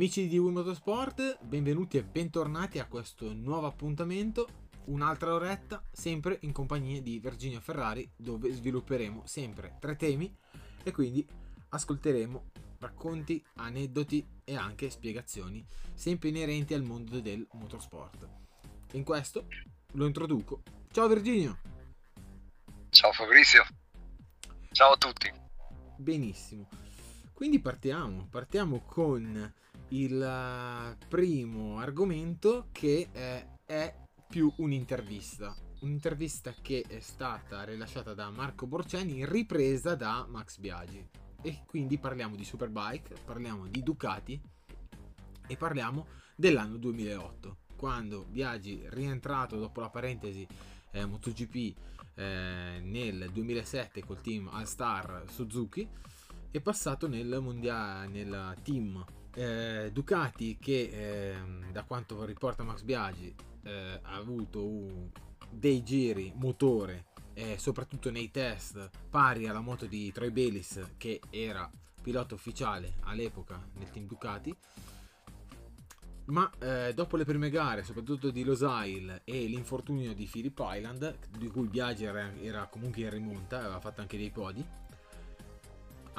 Amici di Wii Motorsport, benvenuti e bentornati a questo nuovo appuntamento, un'altra oretta, sempre in compagnia di Virginia Ferrari, dove svilupperemo sempre tre temi e quindi ascolteremo racconti, aneddoti e anche spiegazioni, sempre inerenti al mondo del motorsport. In questo lo introduco. Ciao Virginio! Ciao Fabrizio! Ciao a tutti! Benissimo. Quindi partiamo, partiamo con il eh, primo argomento che è, è più un'intervista. Un'intervista che è stata rilasciata da Marco Borceni, ripresa da Max Biagi. E quindi parliamo di Superbike, parliamo di Ducati e parliamo dell'anno 2008, quando Biagi, rientrato dopo la parentesi eh, MotoGP eh, nel 2007 col team All Star Suzuki, è passato nel, mondiale, nel team eh, Ducati che eh, da quanto riporta Max Biaggi eh, ha avuto uh, dei giri motore eh, soprattutto nei test pari alla moto di Troy Bayliss che era pilota ufficiale all'epoca nel team Ducati. Ma eh, dopo le prime gare, soprattutto di Losail e l'infortunio di Philip Island, di cui Biaggi era, era comunque in rimonta, aveva fatto anche dei podi,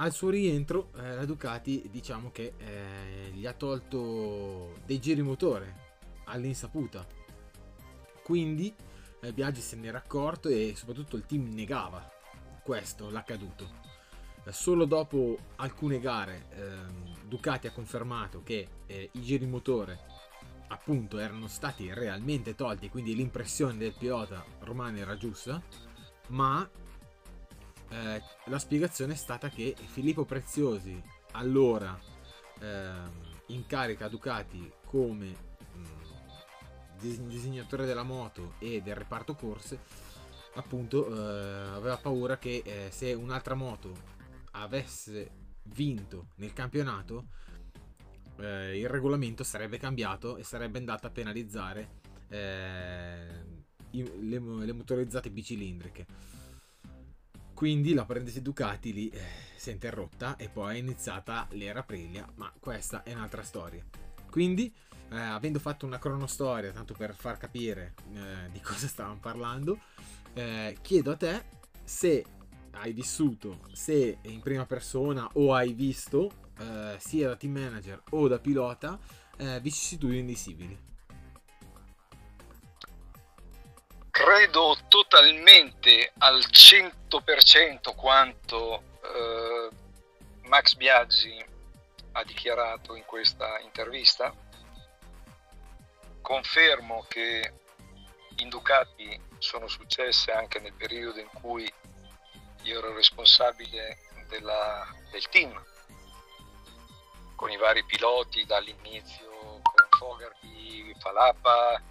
al suo rientro eh, la Ducati diciamo che eh, gli ha tolto dei giri motore all'insaputa. Quindi eh, Biaggi se n'era accorto e soprattutto il team negava questo l'accaduto eh, solo dopo alcune gare ehm, Ducati ha confermato che eh, i giri motore appunto erano stati realmente tolti quindi l'impressione del pilota romano era giusta ma eh, la spiegazione è stata che Filippo Preziosi, allora eh, in carica a Ducati come mh, mm, disegnatore della moto e del reparto corse, appunto eh, aveva paura che eh, se un'altra moto avesse vinto nel campionato, eh, il regolamento sarebbe cambiato e sarebbe andato a penalizzare eh, le, le motorizzate bicilindriche quindi la parentesi Ducati lì eh, si è interrotta e poi è iniziata l'era Aprilia, ma questa è un'altra storia. Quindi, eh, avendo fatto una cronostoria, tanto per far capire eh, di cosa stavamo parlando, eh, chiedo a te se hai vissuto, se in prima persona o hai visto, eh, sia da team manager o da pilota, eh, vicissitudini simili. Credo totalmente al 100% quanto eh, Max Biaggi ha dichiarato in questa intervista. Confermo che in Ducati sono successe anche nel periodo in cui io ero responsabile della, del team, con i vari piloti dall'inizio, con Fogarty, Falapa,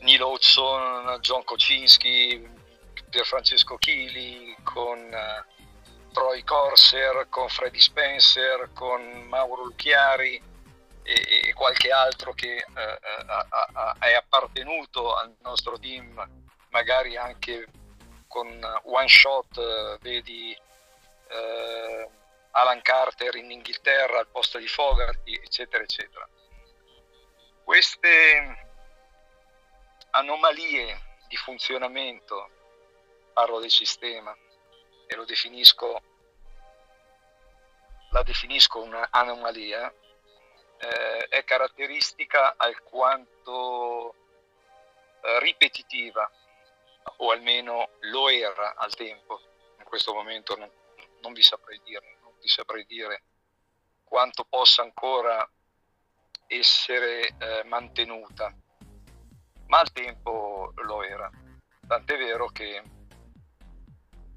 Neil Hodgson, John Kocinski, Pierfrancesco Chili, con uh, Troy Corser, con Freddy Spencer, con Mauro Lucchiari e, e qualche altro che uh, uh, è appartenuto al nostro team, magari anche con one shot, vedi Alan Carter in Inghilterra al posto di Fogarty, eccetera, eccetera. Queste anomalie di funzionamento, parlo del sistema e lo definisco, la definisco un'anomalia, eh, è caratteristica alquanto eh, ripetitiva, o almeno lo era al tempo. In questo momento non, non vi saprei dire, non vi saprei dire quanto possa ancora essere eh, mantenuta ma al tempo lo era. Tant'è vero che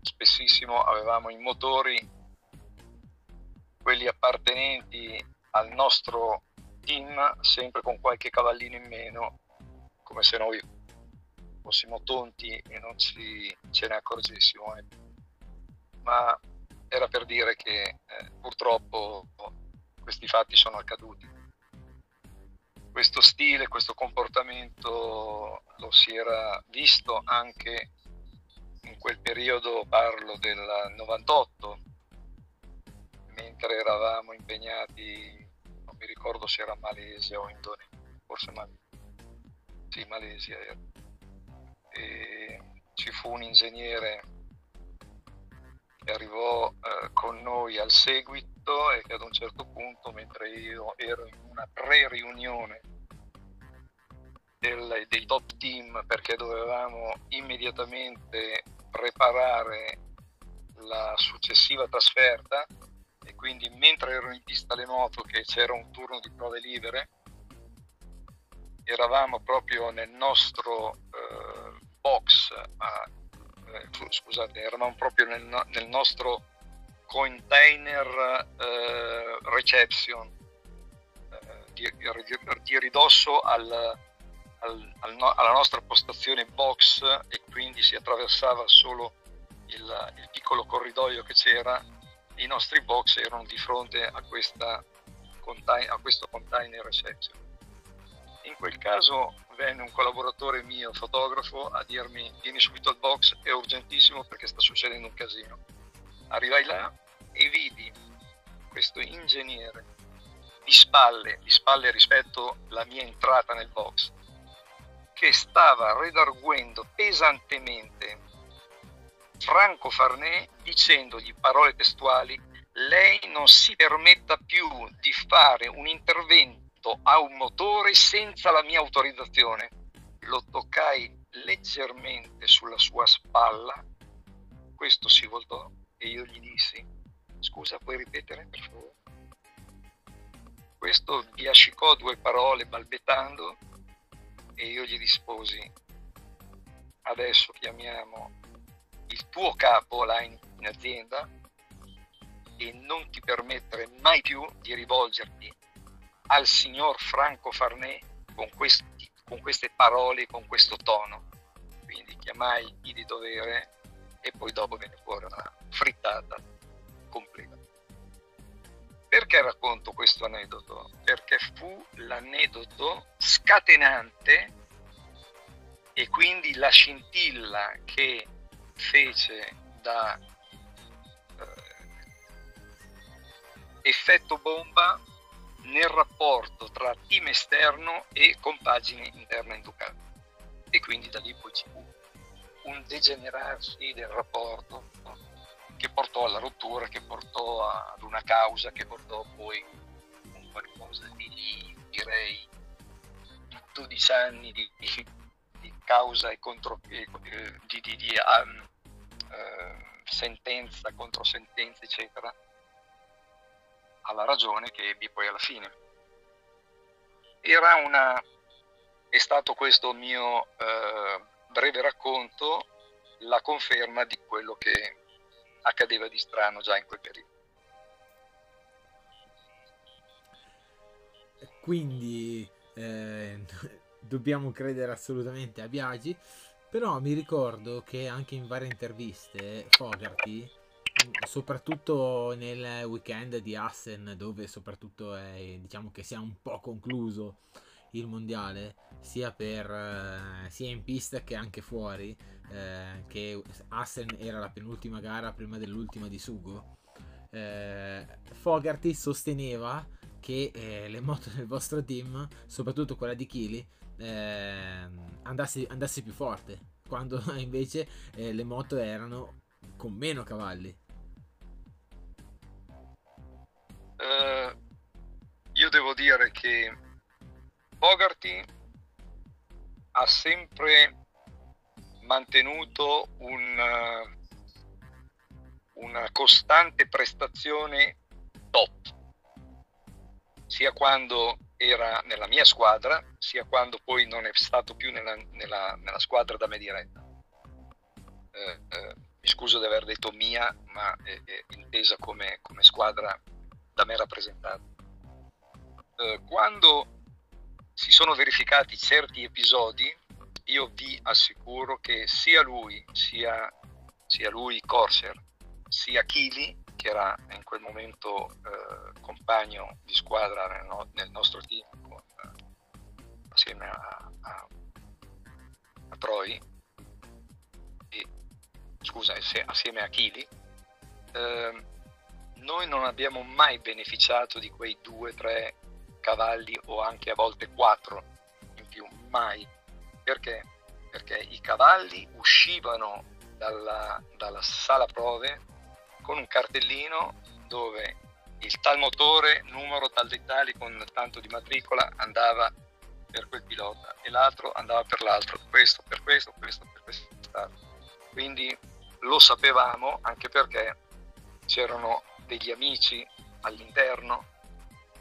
spessissimo avevamo i motori, quelli appartenenti al nostro team, sempre con qualche cavallino in meno, come se noi fossimo tonti e non ci, ce ne accorgessimo. Eh. Ma era per dire che eh, purtroppo questi fatti sono accaduti questo stile, questo comportamento lo si era visto anche in quel periodo, parlo del 98, mentre eravamo impegnati mi ricordo se era Malesia o Indonesia, forse Malesia. Sì, Malesia era. E ci fu un ingegnere che arrivò eh, con noi al seguito e che ad un certo punto, mentre io ero in una pre-riunione del, dei top team perché dovevamo immediatamente preparare la successiva trasferta e quindi mentre ero in pista alle moto che c'era un turno di prove libere eravamo proprio nel nostro eh, box a, scusate eravamo proprio nel, nel nostro container eh, reception eh, di, di, ridosso al, al, al no, alla nostra postazione box e quindi si attraversava solo il, il piccolo corridoio che c'era, i nostri box erano di fronte a, questa, a questo container reception. In quel caso venne un collaboratore mio, fotografo, a dirmi vieni subito al box, è urgentissimo perché sta succedendo un casino. Arrivai là e vidi questo ingegnere di spalle, di spalle rispetto alla mia entrata nel box, che stava redarguendo pesantemente Franco Farnè dicendogli parole testuali lei non si permetta più di fare un intervento a un motore senza la mia autorizzazione. Lo toccai leggermente sulla sua spalla, questo si voltò e io gli dissi scusa puoi ripetere per favore? Questo biascicò due parole balbettando e io gli risposi, adesso chiamiamo il tuo capo là in, in azienda e non ti permettere mai più di rivolgerti al signor Franco Farnè con, questi, con queste parole, con questo tono. Quindi chiamai chi di dovere e poi dopo venne fuori una frittata completa. Perché racconto questo aneddoto? Perché fu l'aneddoto scatenante e quindi la scintilla che fece da eh, effetto bomba nel rapporto tra team esterno e compagine interna in Ducati. E quindi da lì poi ci fu un degenerarsi del rapporto che portò alla rottura, che portò ad una causa, che portò poi a qualcosa di, direi, 12 anni di, di causa e contro, di, di, di um, uh, sentenza contro sentenza, eccetera, alla ragione che ebbi poi alla fine. Era una, è stato questo mio uh, breve racconto la conferma di quello che accadeva di strano già in quel periodo. Quindi eh, dobbiamo credere assolutamente a Biagi, però mi ricordo che anche in varie interviste Fogarty, soprattutto nel weekend di Assen, dove soprattutto è, diciamo che sia un po' concluso il mondiale, sia, per, eh, sia in pista che anche fuori, eh, che Assen era la penultima gara prima dell'ultima di Sugo, eh, Fogarty sosteneva che eh, le moto del vostro team, soprattutto quella di Kili, eh, andasse, andasse, più forte, quando invece eh, le moto erano con meno cavalli. Uh, io devo dire che Fogarty ha sempre mantenuto un, eh, una costante prestazione top, sia quando era nella mia squadra, sia quando poi non è stato più nella, nella, nella squadra da me diretta. Eh, eh, mi scuso di aver detto mia, ma è intesa come, come, squadra da me rappresentata. Eh, quando si sono verificati certi episodi io vi assicuro che sia lui, sia, sia lui Corsair, sia Kili, che era in quel momento eh, compagno di squadra nel, no, nel nostro team, con, eh, assieme a, a, a Troy, e, scusa, assieme a Kili, eh, noi non abbiamo mai beneficiato di quei due tre cavalli o anche a volte quattro in più, mai. Perché? Perché i cavalli uscivano dalla, dalla sala prove con un cartellino dove il tal motore, numero tal dei tali con tanto di matricola andava per quel pilota e l'altro andava per l'altro, questo per questo, questo per questo. Quindi lo sapevamo anche perché c'erano degli amici all'interno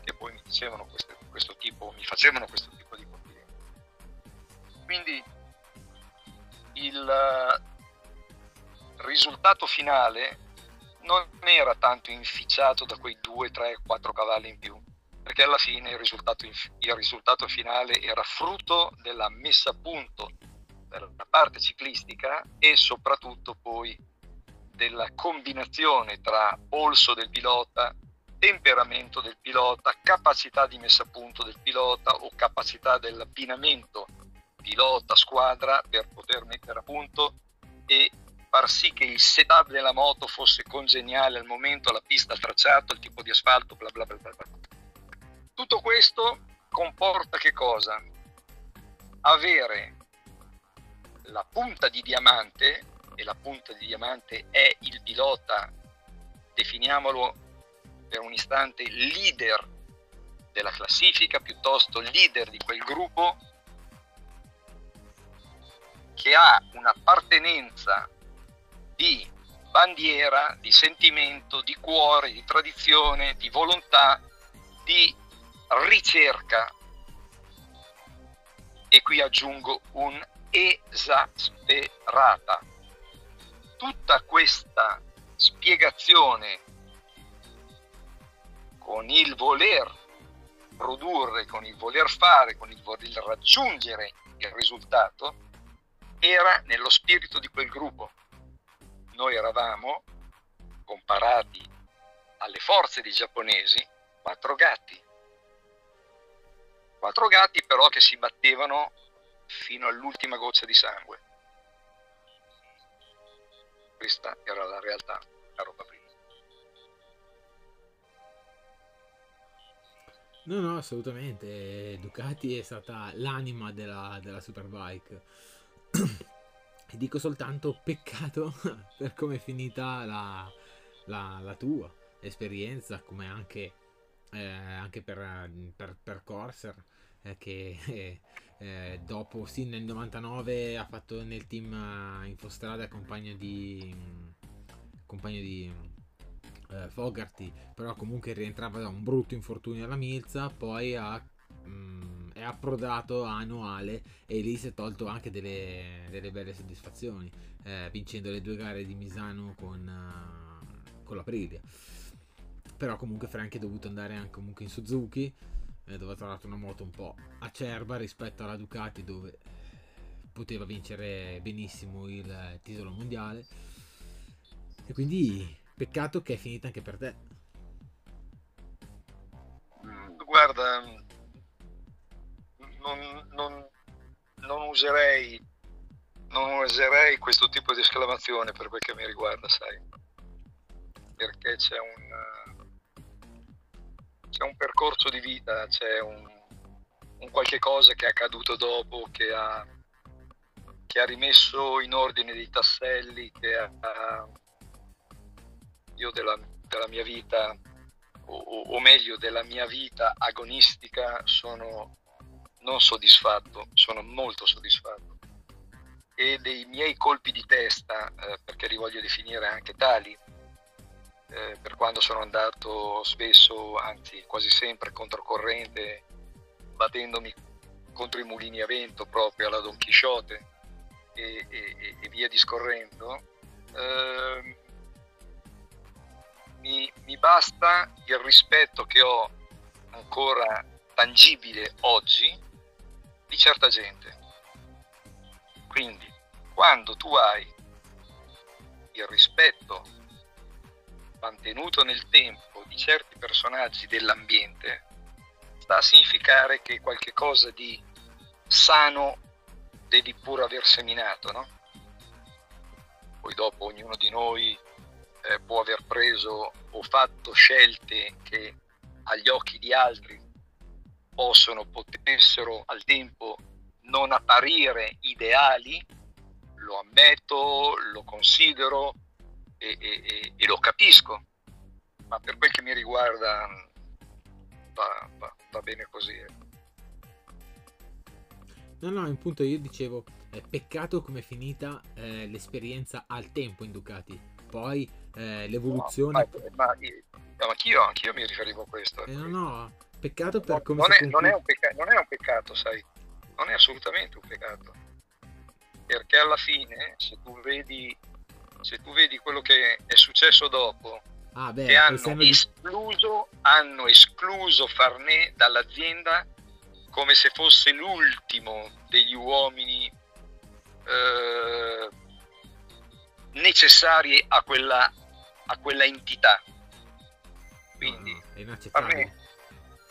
che poi mi dicevano questo, questo tipo, mi facevano questo tipo di complimenti. Quindi il risultato finale non era tanto inficiato da quei 2, 3, 4 cavalli in più, perché alla fine il risultato, il risultato finale era frutto della messa a punto della parte ciclistica e soprattutto poi della combinazione tra polso del pilota, temperamento del pilota, capacità di messa a punto del pilota o capacità dell'abbinamento pilota-squadra per poter mettere a punto e far sì che il setup della moto fosse congeniale al momento, la pista, il tracciato, il tipo di asfalto, bla bla bla bla. Tutto questo comporta che cosa? Avere la punta di diamante, e la punta di diamante è il pilota, definiamolo per un istante, leader della classifica, piuttosto leader di quel gruppo, che ha un'appartenenza di bandiera, di sentimento, di cuore, di tradizione, di volontà, di ricerca. E qui aggiungo un esasperata. Tutta questa spiegazione con il voler produrre, con il voler fare, con il voler raggiungere il risultato, era nello spirito di quel gruppo noi eravamo, comparati alle forze dei giapponesi, quattro gatti. Quattro gatti però che si battevano fino all'ultima goccia di sangue. Questa era la realtà, la roba prima. No, no, assolutamente. Ducati è stata l'anima della, della Superbike. E dico soltanto peccato per come è finita la, la, la tua esperienza, come anche, eh, anche per, per, per Corsair, eh, che eh, eh dopo sì nel 99 ha fatto nel team eh, Infostrada compagno di compagno di eh, Fogarty, però comunque rientrava da un brutto infortunio alla milza, poi ha mh, mm, è approdato annuale e lì si è tolto anche delle, delle belle soddisfazioni, eh, vincendo le due gare di Misano con, uh, con la Priglia. Però comunque Frank è dovuto andare anche comunque in Suzuki, dove ha trovato una moto un po' acerba rispetto alla Ducati dove poteva vincere benissimo il titolo mondiale. E quindi peccato che è finita anche per te. Guarda, non, non, non, userei, non userei questo tipo di esclamazione per quel che mi riguarda, sai, perché c'è un, c'è un percorso di vita, c'è un, un qualche cosa che è accaduto dopo, che ha, che ha rimesso in ordine dei tasselli, che ha, io della, della mia vita o, o, meglio della mia vita agonistica sono non soddisfatto, sono molto soddisfatto. E dei miei colpi di testa, eh, perché li voglio definire anche tali, eh, per quando sono andato spesso, anzi quasi sempre controcorrente, battendomi contro i mulini a vento proprio alla Don Chisciotte e, e, e via discorrendo, eh, mi, mi basta il rispetto che ho ancora tangibile oggi di certa gente. Quindi, quando tu hai il rispetto mantenuto nel tempo di certi personaggi dell'ambiente, sta a significare che qualche cosa di sano devi pure aver seminato, no? Poi dopo ognuno di noi eh, può aver preso o fatto scelte che agli occhi di altri possono, potessero al tempo non apparire ideali, lo ammetto, lo considero e, e, e lo capisco, ma per quel che mi riguarda va, va, va bene così. Ecco. No, no, in punto io dicevo, è peccato come è finita eh, l'esperienza al tempo in Ducati. Poi eh, l'evoluzione... No, ma, ma, ma anch'io, anch'io, mi riferivo a questo. Eh, no, no, peccato per come non, è, non, è peccato, non è un peccato, sai, non è assolutamente un peccato. Perché alla fine, se tu vedi, se tu vedi quello che è successo dopo, ah, beh, che hanno escluso, hanno escluso Farnè dall'azienda come se fosse l'ultimo degli uomini eh, necessari a quella, a quella entità. Quindi no, Farnè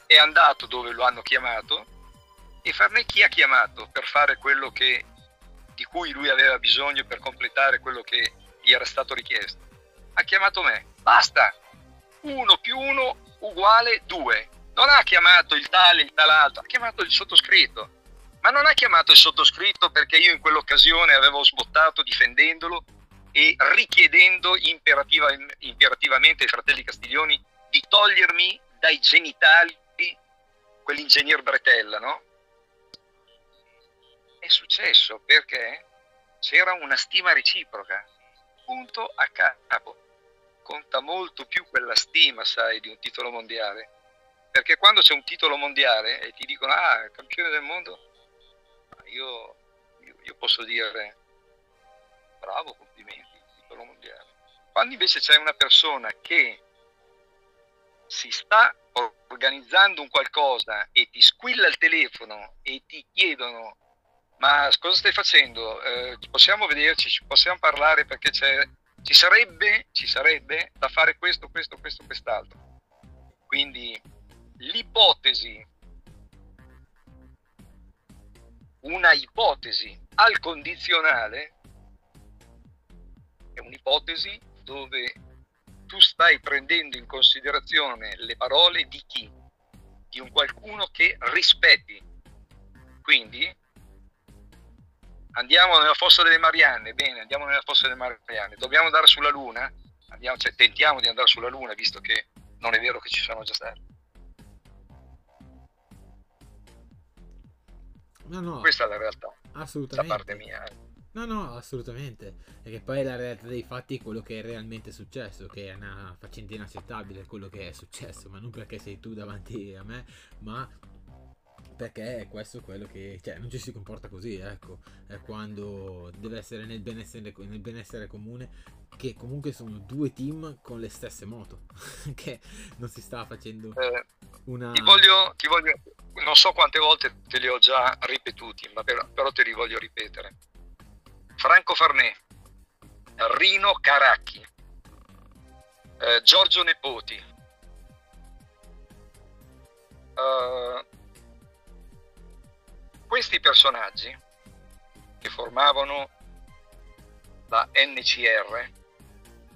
è andato dove lo hanno chiamato e Farnè chi ha chiamato per fare quello che, di cui lui aveva bisogno per completare quello che gli era stato richiesto. Ha chiamato me, basta, uno più uno uguale due. Non ha chiamato il tale, il tal'altro, ha chiamato il sottoscritto. Ma non ha chiamato il sottoscritto perché io in quell'occasione avevo sbottato difendendolo e richiedendo imperativa, imperativamente ai fratelli Castiglioni di togliermi dai genitali quell'ingegner Bretella, no? È successo perché c'era una stima reciproca, punto a capo. Conta molto più quella stima, sai, di un titolo mondiale. Perché quando c'è un titolo mondiale e ti dicono, ah, campione del mondo, io, io, io posso dire, bravo, complimenti, titolo mondiale. Quando invece c'è una persona che si sta organizzando un qualcosa e ti squilla il telefono e ti chiedono ma cosa stai facendo? Eh, possiamo vederci, possiamo parlare perché ci sarebbe, ci sarebbe da fare questo, questo, questo, quest'altro. Quindi l'ipotesi, una ipotesi al condizionale è un'ipotesi dove tu stai prendendo in considerazione le parole di chi? Di un qualcuno che rispetti. Quindi andiamo nella fossa delle Marianne, bene, andiamo nella fossa delle Marianne, dobbiamo andare sulla Luna, andiamo, cioè, tentiamo di andare sulla Luna, visto che non è vero che ci sono già stati. No, no, Questa è la realtà. Assolutamente. Da parte mia. Eh. No, no, assolutamente. Perché poi la realtà dei fatti è quello che è realmente successo, che è una faccenda inaccettabile quello che è successo, ma non perché sei tu davanti a me, ma perché è questo quello che cioè non ci si comporta così ecco. È quando deve essere nel benessere, nel benessere comune che comunque sono due team con le stesse moto che non si sta facendo eh, una ti voglio, ti voglio non so quante volte te li ho già ripetuti ma per, però te li voglio ripetere. Franco Farnè Rino Caracchi eh, Giorgio Nepoti uh, questi personaggi che formavano la NCR,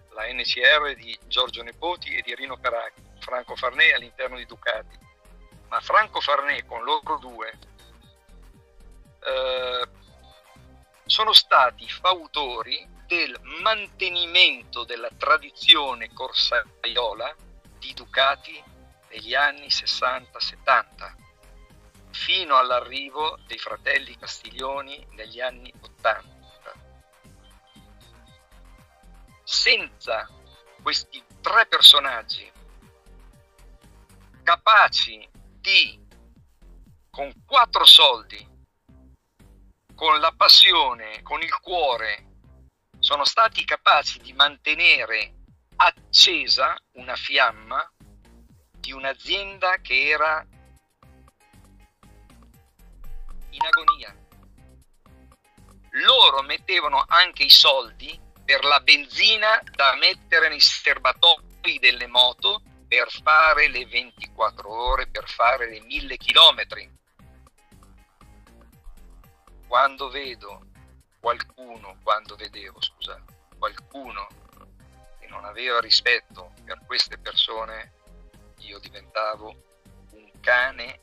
la NCR di Giorgio Nepoti e di Rino Caracchi, Franco Farnè all'interno di Ducati, ma Franco Farnè con loro due eh, sono stati fautori del mantenimento della tradizione corsaiola di Ducati negli anni 60-70 fino all'arrivo dei fratelli Castiglioni negli anni 80. Senza questi tre personaggi capaci di, con quattro soldi, con la passione, con il cuore, sono stati capaci di mantenere accesa una fiamma di un'azienda che era in agonia. Loro mettevano anche i soldi per la benzina da mettere nei serbatoi delle moto per fare le 24 ore, per fare le 1000 chilometri. Quando vedo qualcuno, quando vedevo, scusa, qualcuno che non aveva rispetto per queste persone, io diventavo un cane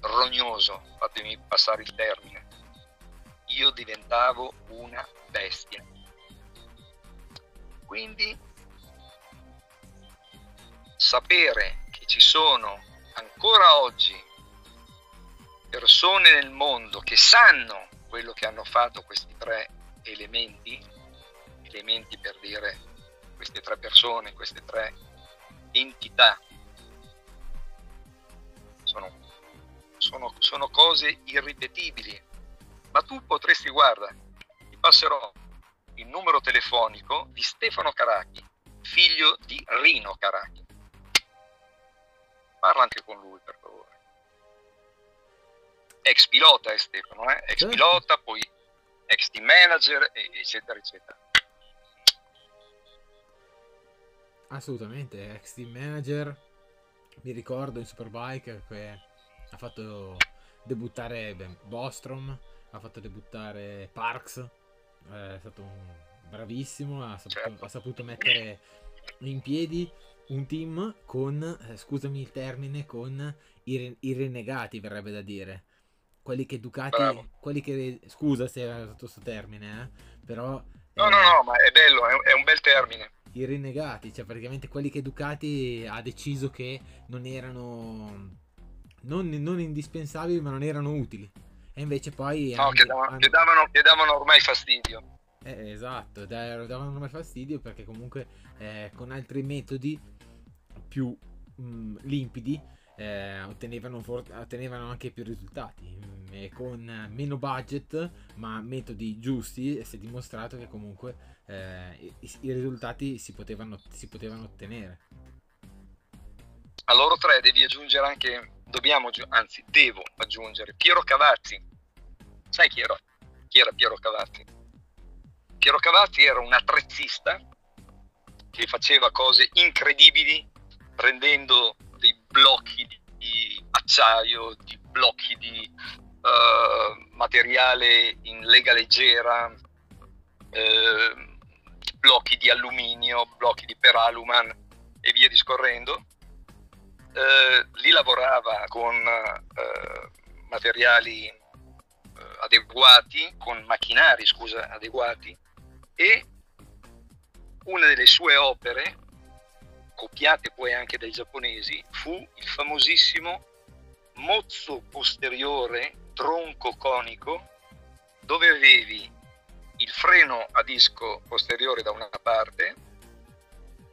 rognoso, fatemi passare il termine. Io diventavo una bestia. Quindi sapere che ci sono ancora oggi persone nel mondo che sanno quello che hanno fatto questi tre elementi, elementi per dire queste tre persone, queste tre entità, sono, sono cose irripetibili. Ma tu potresti, guarda, ti passerò il numero telefonico di Stefano Caracchi, figlio di Rino Caracchi. Parla anche con lui, per favore. Ex pilota è Stefano, eh? ex certo. pilota, poi ex team manager, eccetera, eccetera. Assolutamente, ex team manager. Mi ricordo in Superbike che ha fatto debuttare Bostrom, ha fatto debuttare Parks, è stato bravissimo, ha saputo, certo. ha saputo mettere in piedi un team con, eh, scusami il termine, con i, re, i, renegati verrebbe da dire. Quelli che Ducati, Bravo. quelli che, scusa se è usato questo termine, eh, però... No, eh, no, no, ma è bello, è, è un bel termine. I renegati, cioè praticamente quelli che Ducati ha deciso che non erano... Non, non indispensabili, ma non erano utili. E invece poi... No, che, davano, hanno... che, davano, che davano ormai fastidio. Eh, esatto, davano ormai fastidio perché comunque eh, con altri metodi più mh, mm, limpidi eh, ottenevano, for- ottenevano, anche più risultati mm, e con meno budget ma metodi giusti si è dimostrato che comunque eh, i-, i, risultati si potevano, si potevano ottenere a loro tre devi aggiungere anche dobbiamo anzi devo aggiungere Piero Cavazzi sai chi era? chi era Piero Cavazzi? Piero Cavazzi era un attrezzista che faceva cose incredibili prendendo dei blocchi di, acciaio, di blocchi di uh, materiale in lega leggera, uh, blocchi di alluminio, blocchi di peraluman e via discorrendo. Uh, lì lavorava con materiali adeguati, con macchinari scusa, adeguati e una delle sue opere copiate poi anche dai giapponesi, fu il famosissimo mozzo posteriore tronco conico dove avevi il freno a disco posteriore da una parte,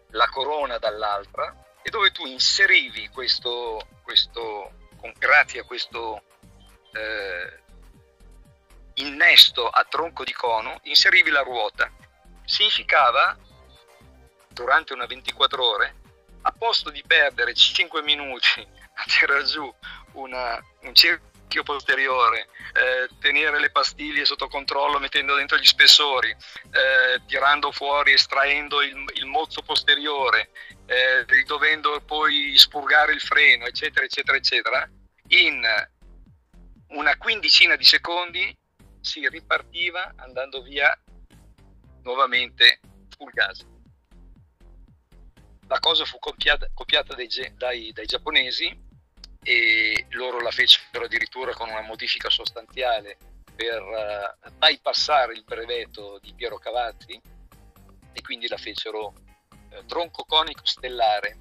la corona dall'altra e dove tu inserivi questo, questo grazie a questo eh, innesto a tronco di cono, inserivi la ruota. Significava durante una 24 ore, a posto di perdere 5 minuti a tirare giù una, un cerchio posteriore, eh, tenere le pastiglie sotto controllo mettendo dentro gli spessori, eh, tirando fuori, estraendo il, il mozzo posteriore, eh, dovendo poi spurgare il freno, eccetera, eccetera, eccetera, in una quindicina di secondi si ripartiva andando via nuovamente full gas. La cosa fu copiata, copiata dai, dai, dai, giapponesi e loro la fecero addirittura con una modifica sostanziale per uh, bypassare il brevetto di Piero Cavazzi e quindi la fecero uh, tronco conico stellare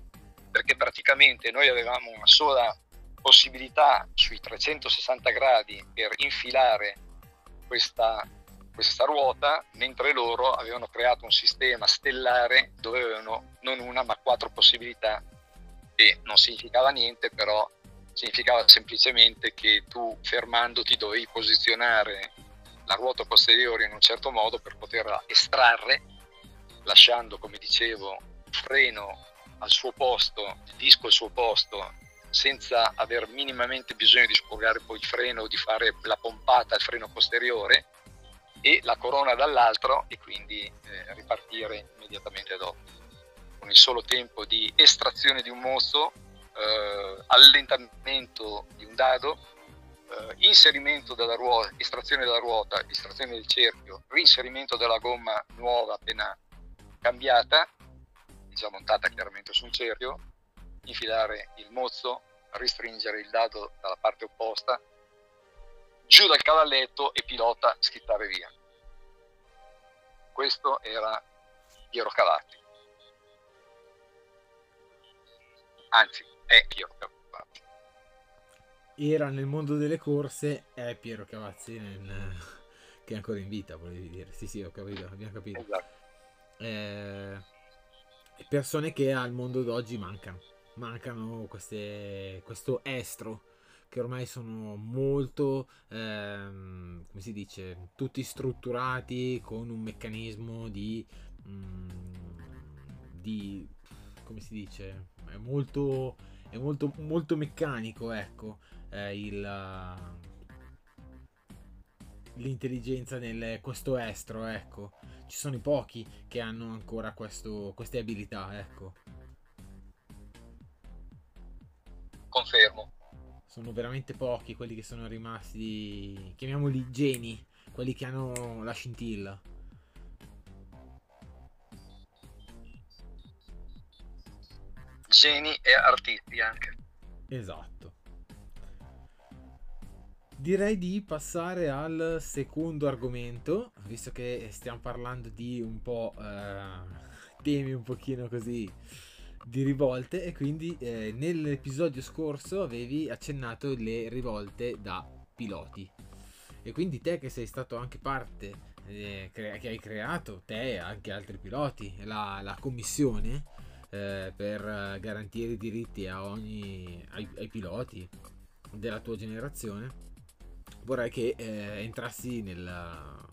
perché praticamente noi avevamo una sola possibilità sui 360 gradi per infilare questa questa ruota, mentre loro avevano creato un sistema stellare dove avevano non una ma quattro possibilità e non significava niente, però significava semplicemente che tu fermandoti dovevi posizionare la ruota posteriore in un certo modo per poterla estrarre, lasciando, come dicevo, il freno al suo posto, il disco al suo posto, senza aver minimamente bisogno di spurgare poi il freno o di fare la pompata al freno posteriore e la corona dall'altro e quindi eh, ripartire immediatamente dopo. Con il solo tempo di estrazione di un mozzo, eh, allentamento di un dado, eh, inserimento della ruota, estrazione della ruota, estrazione del cerchio, reinserimento della gomma nuova appena cambiata, già montata chiaramente su un cerchio, infilare il mozzo, ristringere il dado dalla parte opposta, giù dal cavalletto e pilota schittare via. Questo era Piero Cavatti. Anzi, è Piero Cavatti. Era nel mondo delle corse, è Piero Cavazzi nel... che è ancora in vita, volevi dire. Sì, sì, ho capito, abbiamo capito. Esatto. Eh, persone che al mondo d'oggi mancano. Mancano queste, questo estro che ormai sono molto, ehm, come si dice, tutti strutturati con un meccanismo di, mm, di come si dice, è molto, è molto, molto meccanico, ecco, eh, il, l'intelligenza nel questo estro, ecco. Ci sono i pochi che hanno ancora questo, queste abilità, ecco. Confermo sono veramente pochi quelli che sono rimasti, chiamiamoli geni, quelli che hanno la scintilla. Geni e artisti anche. Esatto. Direi di passare al secondo argomento, visto che stiamo parlando di un po' eh, temi un pochino così di rivolte e quindi eh, nell'episodio scorso avevi accennato le rivolte da piloti e quindi te che sei stato anche parte eh, cre- che hai creato te e anche altri piloti la, la commissione eh, per garantire i diritti a ogni, ai, ai, piloti della tua generazione vorrei che eh, entrassi nel,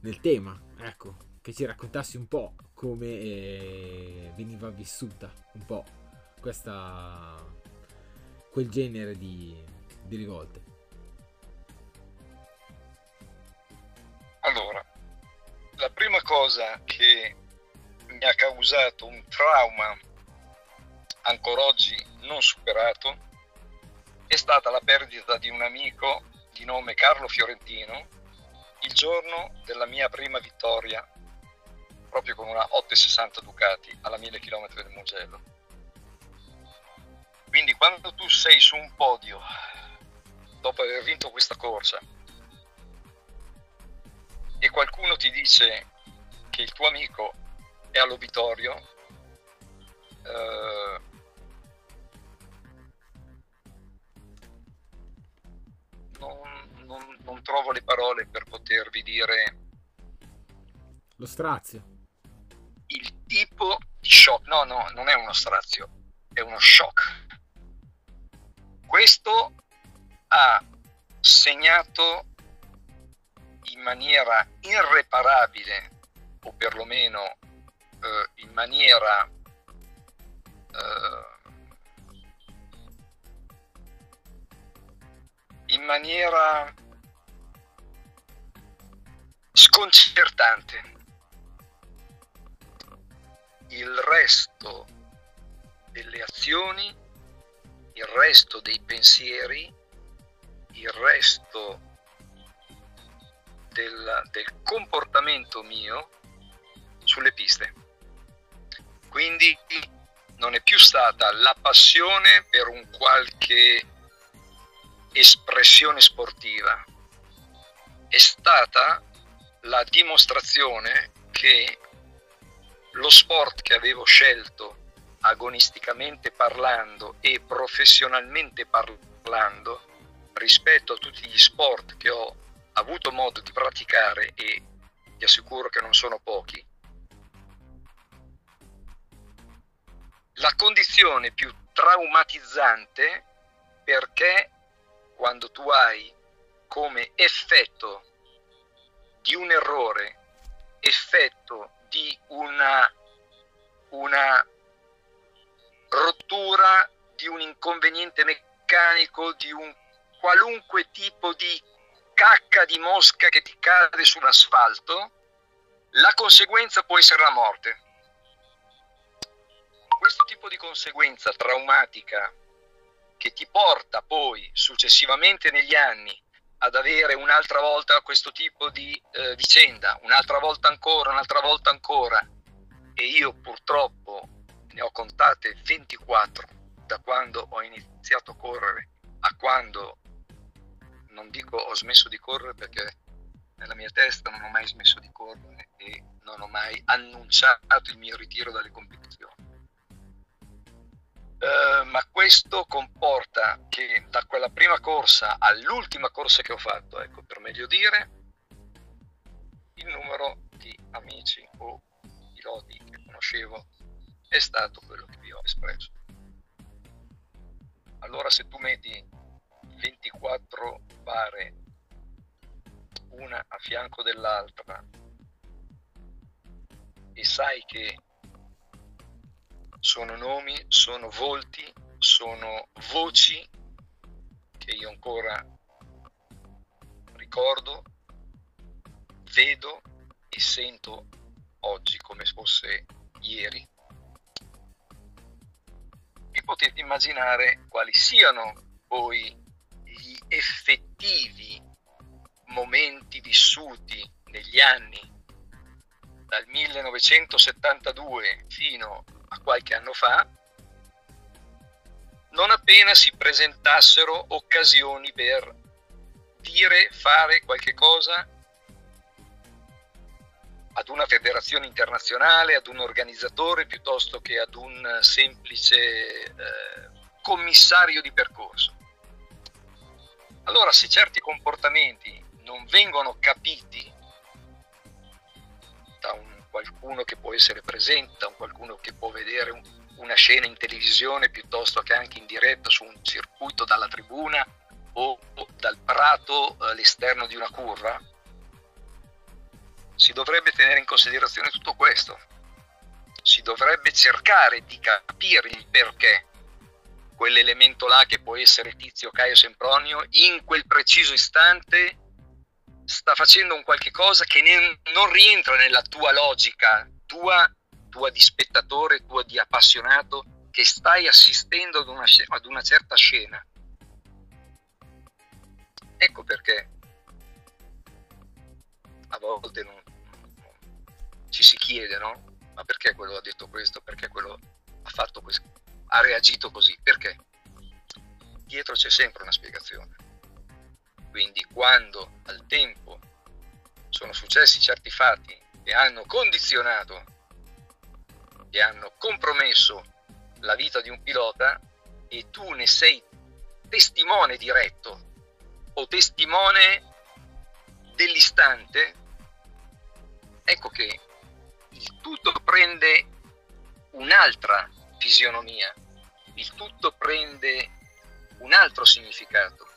nel tema ecco che ci raccontassi un po' come eh, veniva vissuta un po' questa quel genere di, di rivolte. Allora la prima cosa che mi ha causato un trauma ancora oggi non superato è stata la perdita di un amico di nome Carlo Fiorentino il giorno della mia prima vittoria proprio con una 860 Ducati alla 1000 km del Mugello. Quindi quando tu sei su un podio, dopo aver vinto questa corsa, e qualcuno ti dice che il tuo amico è all'obitorio, eh, non, non, non trovo le parole per potervi dire lo strazio. il tipo di shock, no, no, non è uno strazio, è uno shock. Questo ha segnato in maniera irreparabile, o perlomeno eh, in maniera eh, in maniera sconcertante il resto delle azioni, il resto dei pensieri, il resto del, del comportamento mio sulle piste. Quindi non è più stata la passione per un qualche espressione sportiva, è stata la dimostrazione che lo sport che avevo scelto agonisticamente parlando e professionalmente parlando rispetto a tutti gli sport che ho avuto modo di praticare e vi assicuro che non sono pochi, la condizione più traumatizzante perché quando tu hai come effetto di un errore, effetto di una, una rottura, di un inconveniente meccanico, di un qualunque tipo di cacca di mosca che ti cade su un asfalto, la conseguenza può essere la morte. Questo tipo di conseguenza traumatica che ti porta poi successivamente negli anni ad avere un'altra volta questo tipo di eh, vicenda, un'altra volta ancora, un'altra volta ancora. E io purtroppo ne ho contate 24 da quando ho iniziato a correre a quando non dico ho smesso di correre perché nella mia testa non ho mai smesso di correre e non ho mai annunciato il mio ritiro dalle competizioni. Uh, ma questo comporta che da quella prima corsa all'ultima corsa che ho fatto, ecco per meglio dire, il numero di amici o piloti che conoscevo è stato quello che vi ho espresso. Allora se tu metti 24 bare una a fianco dell'altra e sai che sono nomi, sono volti, sono voci che io ancora ricordo, vedo e sento oggi come fosse ieri. E potete immaginare quali siano poi gli effettivi momenti vissuti negli anni dal 1972 fino a qualche anno fa, non appena si presentassero occasioni per dire, fare qualche cosa ad una federazione internazionale, ad un organizzatore piuttosto che ad un semplice eh, commissario di percorso. Allora se certi comportamenti non vengono capiti qualcuno che può essere presente, un qualcuno che può vedere un, una scena in televisione piuttosto che anche in diretta su un circuito dalla tribuna o, o dal prato eh, all'esterno di una curva, si dovrebbe tenere in considerazione tutto questo. Si dovrebbe cercare di capire il perché quell'elemento là che può essere Tizio, Caio, Sempronio, in quel preciso istante sta facendo un qualche cosa che ne, non rientra nella tua logica, tua, tua, di spettatore, tua di appassionato, che stai assistendo ad una, ad una certa scena. Ecco perché a volte non, ci si chiede, no? Ma perché quello ha detto questo? Perché quello ha fatto questo? ha reagito così. Perché? Dietro c'è sempre una spiegazione. Quindi quando al tempo sono successi certi fatti che hanno condizionato, che hanno compromesso la vita di un pilota e tu ne sei testimone diretto o testimone dell'istante, ecco che il tutto prende un'altra fisionomia, il tutto prende un altro significato.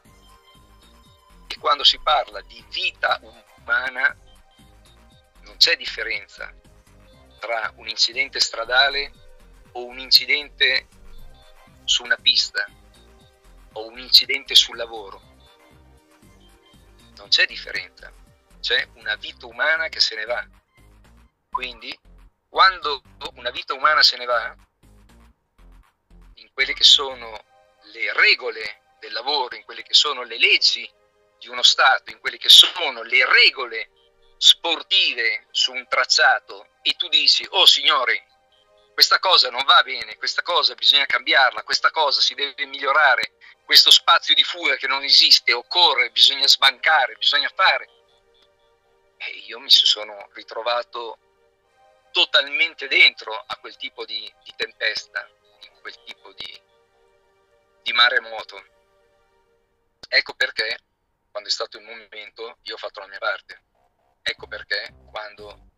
Quando si parla di vita umana non c'è differenza tra un incidente stradale o un incidente su una pista o un incidente sul lavoro. Non c'è differenza, c'è una vita umana che se ne va. Quindi quando una vita umana se ne va, quelle che sono le regole del lavoro, in quelle che sono le leggi di uno Stato, in quelle che sono le regole sportive su un tracciato e tu dici, oh signori, questa cosa non va bene, questa cosa bisogna cambiarla, questa cosa si deve migliorare, questo spazio di fuga che non esiste, occorre, bisogna sbancare, bisogna fare. E io mi sono ritrovato totalmente dentro a quel tipo di, di tempesta quel tipo di, di maremoto. Ecco perché, quando è stato il momento, io ho fatto la mia parte. Ecco perché, quando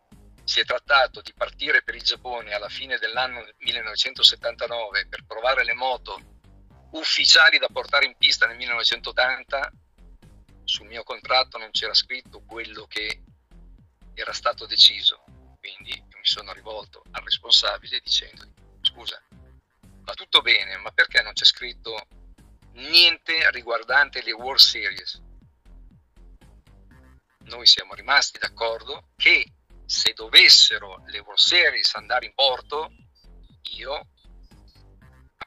si è trattato di partire per il Giappone alla fine dell'anno 1979 per provare le moto ufficiali da portare in pista nel 1980, sul mio contratto non c'era scritto quello che era stato deciso. Quindi io mi sono rivolto al responsabile dicendo scusa, va tutto bene, ma perché non c'è scritto niente riguardante le World Series? Noi siamo rimasti d'accordo che se dovessero le World Series andare in porto, io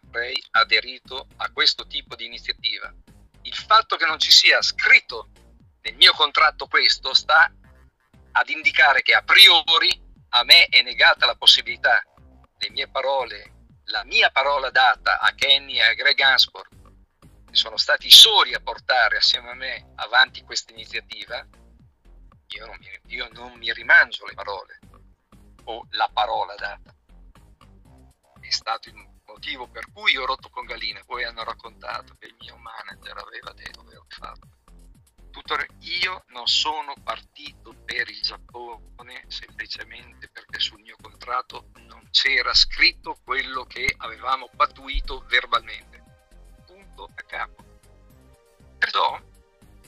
avrei aderito a questo tipo di iniziativa. Il fatto che non ci sia scritto nel mio contratto questo sta ad indicare che a priori a me è negata la possibilità, le mie parole la mia parola data a Kenny e a Greg Hansport, che sono stati soli a portare assieme a me avanti questa iniziativa, io non mi, io non mi rimangio le parole o la parola data. È stato il motivo per cui ho rotto con Galina. Poi hanno raccontato che il mio manager aveva detto ho fatto. Tuttavia, io non sono partito per il Giappone semplicemente perché sul mio contratto non c'era scritto quello che avevamo pattuito verbalmente. Punto a capo. Perciò,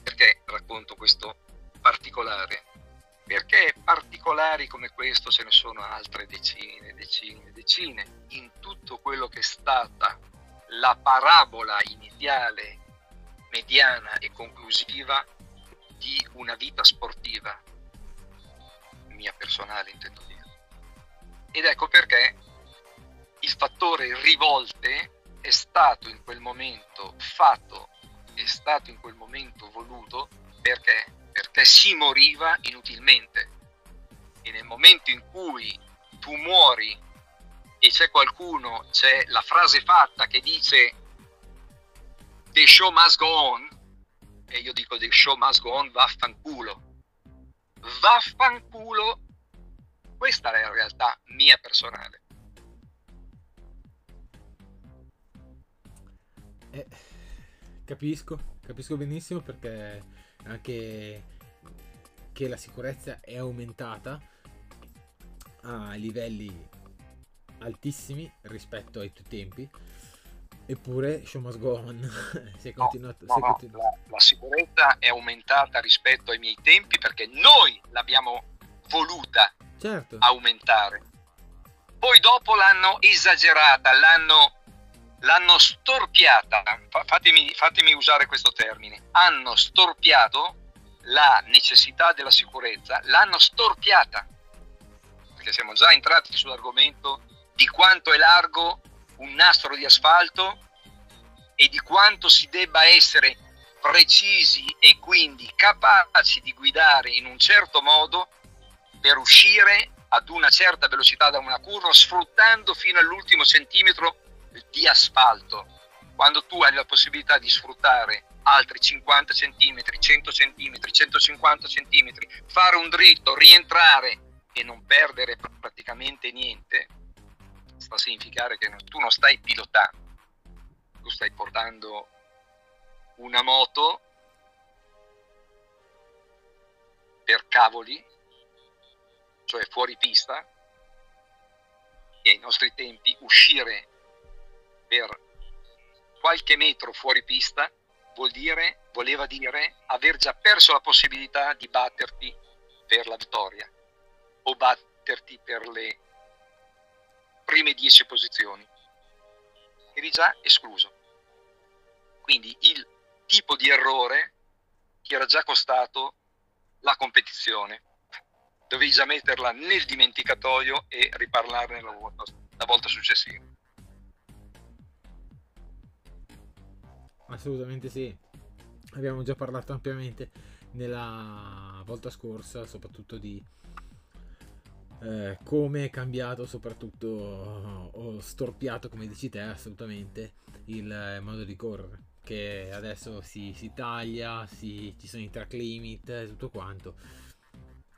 perché racconto questo particolare? Perché particolari come questo ce ne sono altre decine, decine, decine in tutto quello che è stata la parabola iniziale, mediana e conclusiva di una vita sportiva, mia personale intendo dire. Ed ecco perché il fattore rivolte è stato in quel momento fatto, è stato in quel momento voluto perché? Perché si moriva inutilmente. E nel momento in cui tu muori e c'è qualcuno, c'è la frase fatta che dice The show must go on, e io dico The show must go on, vaffanculo. Vaffanculo, questa è la realtà mia personale. Eh, capisco, capisco benissimo perché anche che la sicurezza è aumentata a livelli altissimi rispetto ai tuoi tempi. Eppure show must go on. si è continuato, no, no, continuato. La, la, sicurezza è aumentata rispetto ai miei tempi perché noi l'abbiamo voluta certo. aumentare. Poi dopo l'hanno esagerata, l'hanno, l'hanno storpiata. Fatemi, fatemi usare questo termine. Hanno storpiato la necessità della sicurezza, l'hanno storpiata. Perché siamo già entrati sull'argomento di quanto è largo un nastro di asfalto e di quanto si debba essere precisi e quindi capaci di guidare in un certo modo per uscire ad una certa velocità da una curva sfruttando fino all'ultimo centimetro di asfalto. Quando tu hai la possibilità di sfruttare altri 50 cm, 100 cm, 150 cm, fare un dritto, rientrare e non perdere praticamente niente, sta a significare che tu non stai pilotando, tu stai portando una moto per cavoli, cioè fuori pista, e ai nostri tempi uscire per qualche metro fuori pista vuol dire, voleva dire aver già perso la possibilità di batterti per la vittoria o batterti per le prime 10 posizioni. Eri già escluso. Quindi il tipo di errore ti era già costato la competizione. Dovevi già metterla nel dimenticatoio e riparlarne la volta, la volta successiva. Assolutamente sì. Abbiamo già parlato ampiamente nella volta scorsa, soprattutto di eh, come è cambiato soprattutto ho storpiato come dici te assolutamente il eh, modo di correre. Che adesso si, si taglia si, ci sono i track limit e tutto quanto.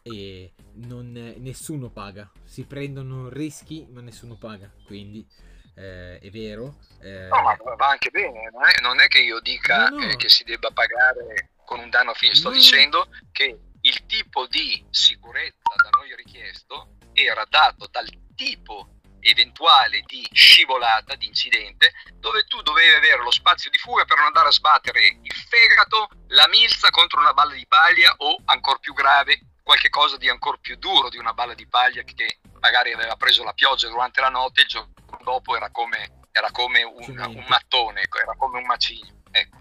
E non, nessuno paga. Si prendono rischi ma nessuno paga. Quindi eh, è vero eh... no ma va anche bene non è, non è che io dica no, no. Eh, che si debba pagare con un danno fine sto no. dicendo che il tipo di sicurezza da noi richiesto era dato dal tipo eventuale di scivolata, di incidente, dove tu dovevi avere lo spazio di fuga per non andare a sbattere il fegato, la milza contro una balla di paglia o, ancora più grave, qualche cosa di ancora più duro di una balla di paglia che magari aveva preso la pioggia durante la notte il giorno dopo era come, era come un, un, mattone, ecco, era come un macigno. Ecco.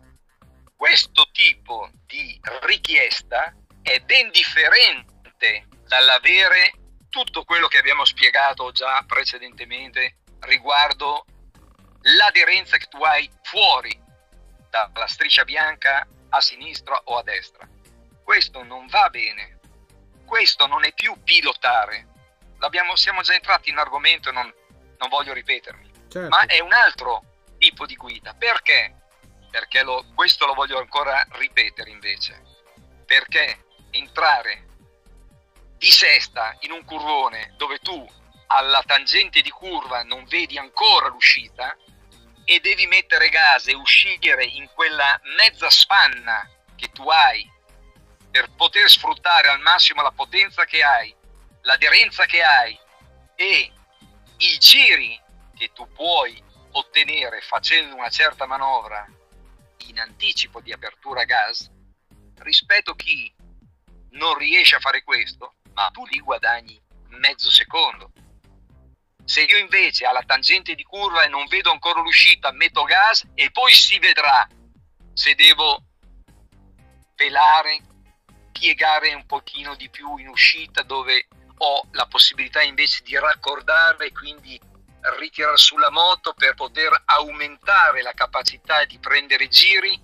Questo tipo di richiesta è ben differente dall'avere tutto quello che abbiamo spiegato già precedentemente riguardo l'aderenza che tu hai fuori dalla striscia bianca a sinistra o a destra. Questo non va bene, questo non è più pilotare. Siamo già entrati in argomento e non, non voglio ripetermi. certo. ma è un altro tipo di guida. Perché? Perché lo, questo lo voglio ancora ripetere invece. Perché entrare di sesta in un curvone dove tu alla tangente di curva non vedi ancora l'uscita e devi mettere gas e uscire in quella mezza spanna che tu hai per poter sfruttare al massimo la potenza che hai, l'aderenza che hai e i giri che tu puoi ottenere facendo una certa manovra in anticipo di apertura gas rispetto a chi non riesce a fare questo, ma tu li guadagni mezzo secondo. Se io invece alla tangente di curva e non vedo ancora l'uscita, metto gas e poi si vedrà se devo pelare, piegare un pochino di più in uscita dove ho la possibilità invece di raccordare e quindi ritirare sulla moto per poter aumentare la capacità di prendere giri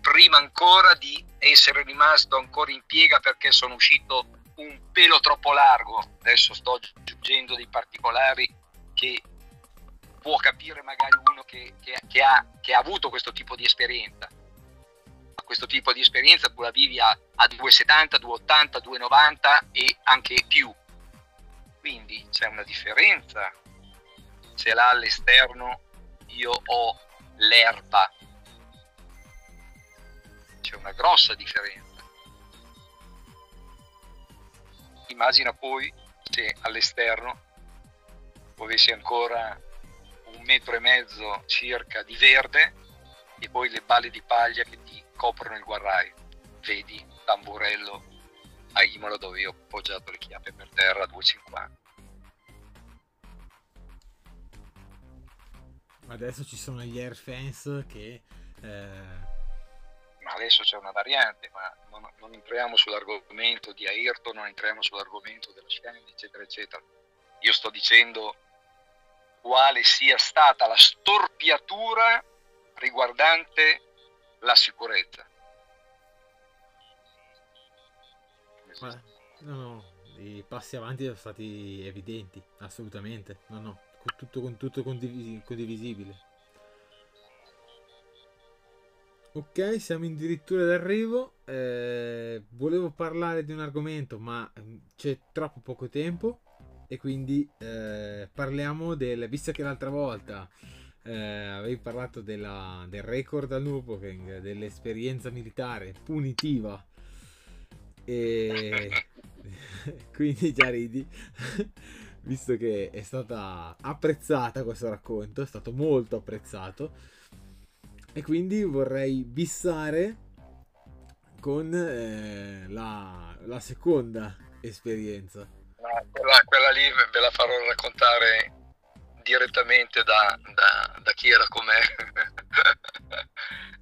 prima ancora di essere rimasto ancora in piega perché sono uscito un pelo troppo largo. Adesso sto aggiungendo dei particolari che può capire magari uno che, che, che, ha, che ha avuto questo tipo di esperienza. Questo tipo di esperienza tu la vivi a, a 2,70, 2,80, 2,90 e anche più. Quindi c'è una differenza. Se là all'esterno io ho l'erba, c'è una grossa differenza. Immagina poi se all'esterno avessi ancora un metro e mezzo circa di verde e poi le balle di paglia che ti coprono il guarraio. Vedi tamburello a Imola dove io ho appoggiato le chiappe per terra a 2,50. Adesso ci sono gli air fence che... Eh... Ma adesso c'è una variante, ma non, non entriamo sull'argomento di Ayrton, non entriamo sull'argomento della Scania, eccetera, eccetera. Io sto dicendo quale sia stata la storpiatura riguardante la sicurezza. Ma, no, no, i passi avanti sono stati evidenti, assolutamente. No, no, tutto, tutto condivis- condivisibile. Ok, siamo addirittura d'arrivo. Eh, volevo parlare di un argomento, ma mm, c'è troppo poco tempo e quindi eh, parliamo del visto che l'altra volta eh, avevi parlato della, del record al Nürburgring dell'esperienza militare punitiva e quindi già ridi. Visto che è stata apprezzata questo racconto è stato molto apprezzato. E quindi vorrei bissare con eh, la, la seconda esperienza. Quella, quella, lì ve la farò raccontare direttamente da, da, da chi era con me,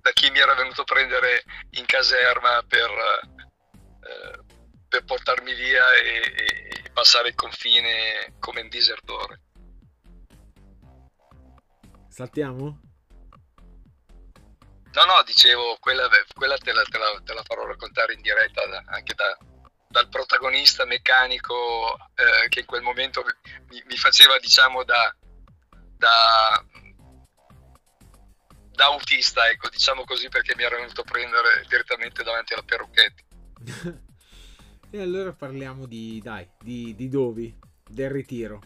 da chi mi era venuto a prendere in caserma per, per portarmi via e, e, passare il confine come un disertore. Saltiamo? No, no, dicevo, quella, quella te, la, te, la, te, la, farò raccontare in diretta da, anche da, dal protagonista meccanico eh, che in quel momento mi, mi faceva diciamo da, da, da, autista ecco diciamo così perché mi era venuto a prendere direttamente davanti alla perrucchetta e allora parliamo di dai di, di Dovi del ritiro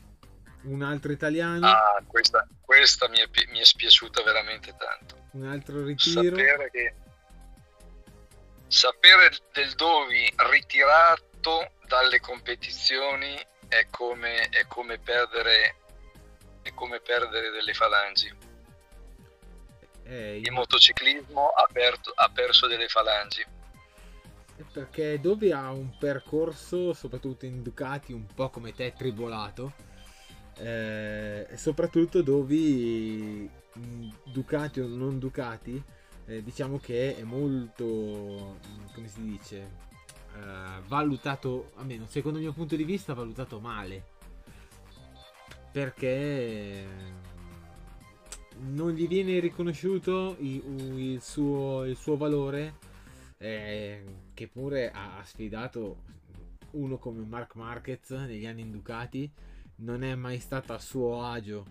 un altro italiano ah questa, questa mi, è, mi è spiaciuta veramente tanto un altro ritiro sapere che sapere del Dovi ritirato dalle competizioni è come, è come, perdere, è come perdere delle falangi. Eh, il motociclismo ha, perto, ha, perso delle falangi. Perché Dovi ha un percorso, soprattutto in Ducati, un po' come te, tribolato. Eh, soprattutto Dovi, Ducati o non Ducati, eh, diciamo che è molto, mm, come si dice, eh, valutato, almeno secondo il mio punto di vista, valutato male. Perché mm, non gli viene riconosciuto il, il, suo, il suo, valore, eh, che pure ha, sfidato uno come Mark Marquez negli anni inducati. Non è mai stato a suo agio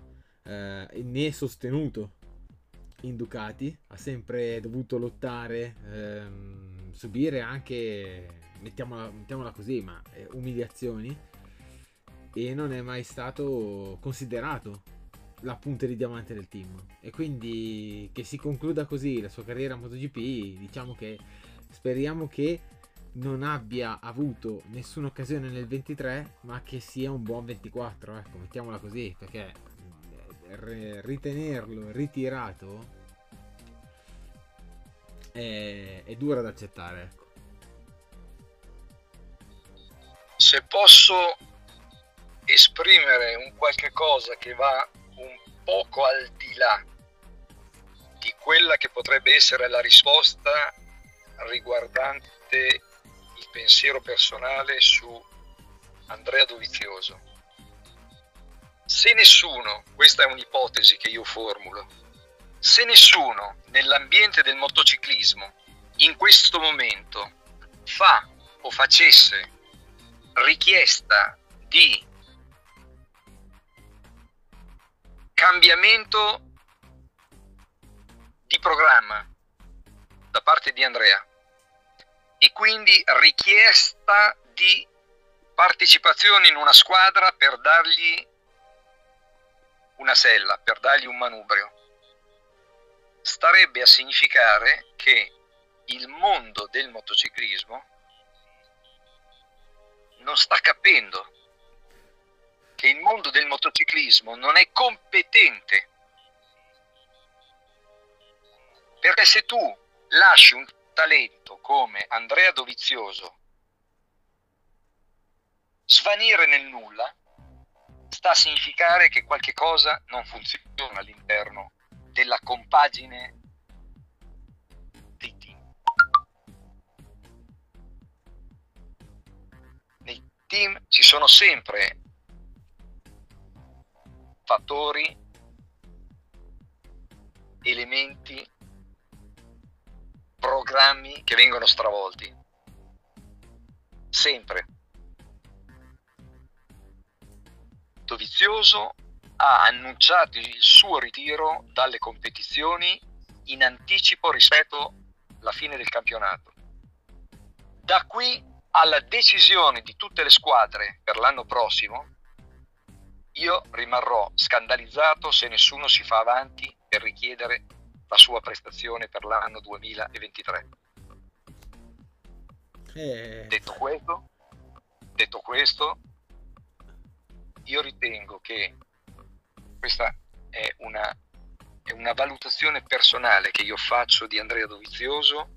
eh, né sostenuto in Ducati, ha sempre dovuto lottare, ehm, subire anche, mettiamola, mettiamola così, ma eh, umiliazioni e non è mai stato considerato la punta di diamante del team e quindi che si concluda così la sua carriera a MotoGP diciamo che speriamo che non abbia avuto nessuna occasione nel 23 ma che sia un buon 24 ecco mettiamola così perché eh, ritenerlo ritirato è, è dura da accettare ecco. se posso esprimere un qualche cosa che va un poco al di là di quella che potrebbe essere la risposta riguardante il pensiero personale su Andrea Dovizioso. Se nessuno, questa è un'ipotesi che io formulo, se nessuno nell'ambiente del motociclismo in questo momento fa o facesse richiesta di cambiamento di programma da parte di Andrea e quindi richiesta di partecipazione in una squadra per dargli una sella, per dargli un manubrio. Starebbe a significare che il mondo del motociclismo non sta capendo che il mondo del motociclismo non è competente. Perché se tu lasci un talento come Andrea Dovizioso svanire nel nulla, sta a significare che qualche cosa non funziona all'interno della compagine dei team. Nei team ci sono sempre fattori, elementi, programmi che vengono stravolti. Sempre. Dovizioso ha annunciato il suo ritiro dalle competizioni in anticipo rispetto alla fine del campionato. Da qui alla decisione di tutte le squadre per l'anno prossimo, io rimarrò scandalizzato se nessuno si fa avanti per richiedere la sua prestazione per l'anno 2023. Eh... Detto, questo, detto questo, io ritengo che questa è una, è una valutazione personale che io faccio di Andrea Dovizioso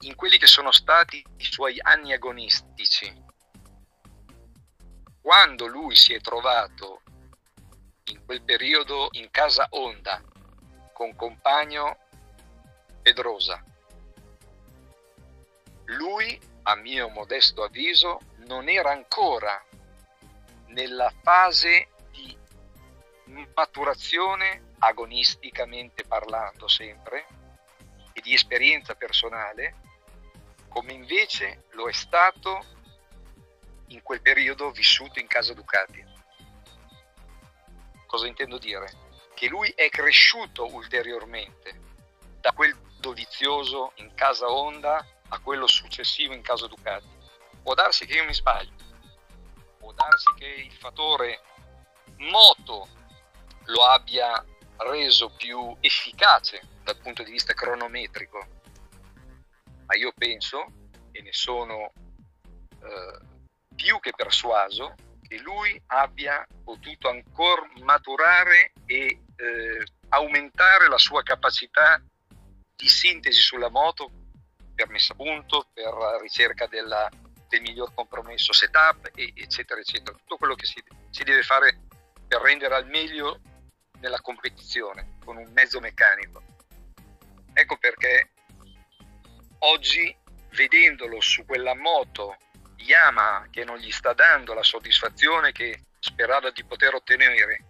in quelli che sono stati i suoi anni agonistici quando lui si è trovato in quel periodo in casa Onda con compagno Pedrosa, lui, a mio modesto avviso, non era ancora nella fase di maturazione agonisticamente parlando sempre e di esperienza personale, come invece lo è stato in quel periodo vissuto in casa Ducati. Cosa intendo dire? Che lui è cresciuto ulteriormente da quel dovizioso in casa Honda a quello successivo in casa Ducati. Può darsi che io mi sbaglio, può darsi che il fattore moto lo abbia reso più efficace dal punto di vista cronometrico, ma io penso, e ne sono eh, più che persuaso che lui abbia potuto ancora maturare e eh, aumentare la sua capacità di sintesi sulla moto per messa a punto, per ricerca della, del miglior compromesso setup, e, eccetera, eccetera. Tutto quello che si, si deve fare per rendere al meglio nella competizione con un mezzo meccanico. Ecco perché oggi, vedendolo su quella moto Yamaha che non gli sta dando la soddisfazione che sperava di poter ottenere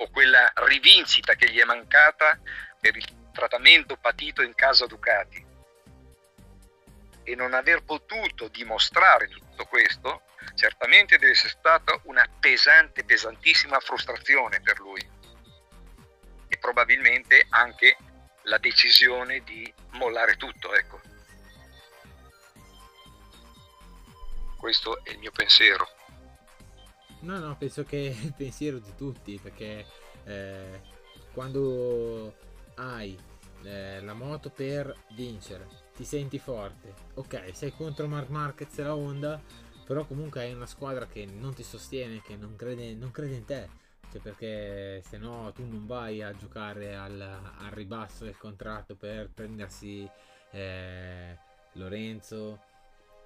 o quella rivincita che gli è mancata per il trattamento patito in casa Ducati e non aver potuto dimostrare tutto questo certamente deve essere stata una pesante, pesantissima frustrazione per lui e probabilmente anche la decisione di mollare tutto, ecco. Questo è il mio pensiero. No, no, penso che è il pensiero di tutti, perché eh, quando hai eh, la moto per vincere, ti senti forte, ok, sei contro Mark Marquez e la Honda, però comunque hai una squadra che non ti sostiene, che non crede, non crede in te, cioè perché se no tu non vai a giocare al, al ribasso del contratto per prendersi eh, Lorenzo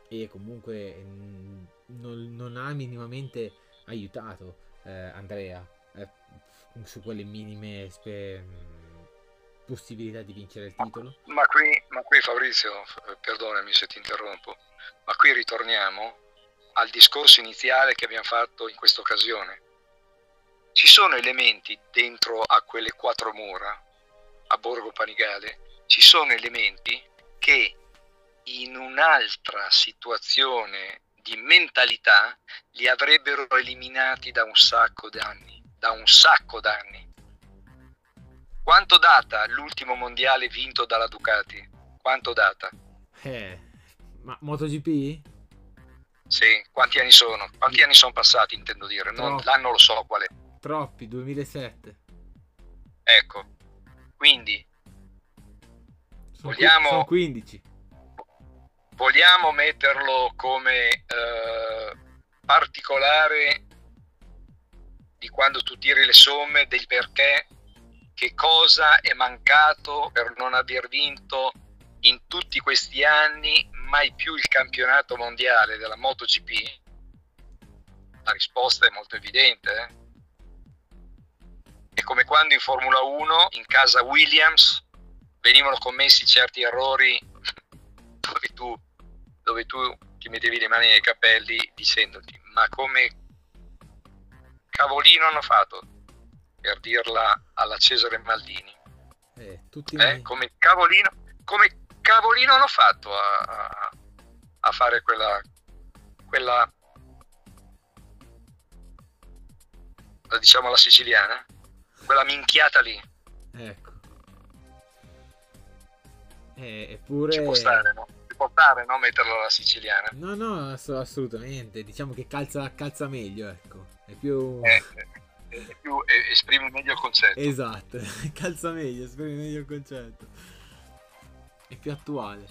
e comunque mm, non, non, ha minimamente aiutato eh, Andrea eh, su quelle minime spe- possibilità di vincere il titolo. Ma qui, ma qui Fabrizio, perdonami se ti interrompo, ma qui ritorniamo al discorso iniziale che abbiamo fatto in questa occasione. Ci sono elementi dentro a quelle quattro mura, a Borgo Panigale, ci sono elementi che in un'altra situazione di mentalità li avrebbero eliminati da un sacco d'anni, da un sacco d'anni. Quanto data l'ultimo mondiale vinto dalla Ducati? Quanto data? Eh, ma MotoGP? Sì, quanti anni sono? Quanti anni sono passati, intendo dire, non, l'anno lo so qual è. Troppi, 2007. Ecco, quindi sono vogliamo... Sono 15. Vogliamo metterlo come eh, particolare di quando tu tiri le somme del perché che cosa è mancato per non aver vinto in tutti questi anni mai più il campionato mondiale della MotoGP? La risposta è molto evidente. Eh? È come quando in Formula 1, in casa Williams, venivano commessi certi errori dove tu, dove tu ti mettevi le mani nei capelli dicendoti ma come cavolino hanno fatto per dirla alla Cesare Maldini. Eh, tutti eh, come, cavolino, come cavolino hanno fatto a, a, a fare quella, quella diciamo la siciliana, quella minchiata lì. Ecco. Eh, eppure... Ci può stare, no? Stare, no? Metterlo alla siciliana. No, no, assolutamente. Diciamo che calza, calza meglio, ecco. È più... Eh, più, esprime meglio il concetto. Esatto, calza meglio, esprime meglio il concetto. È più attuale.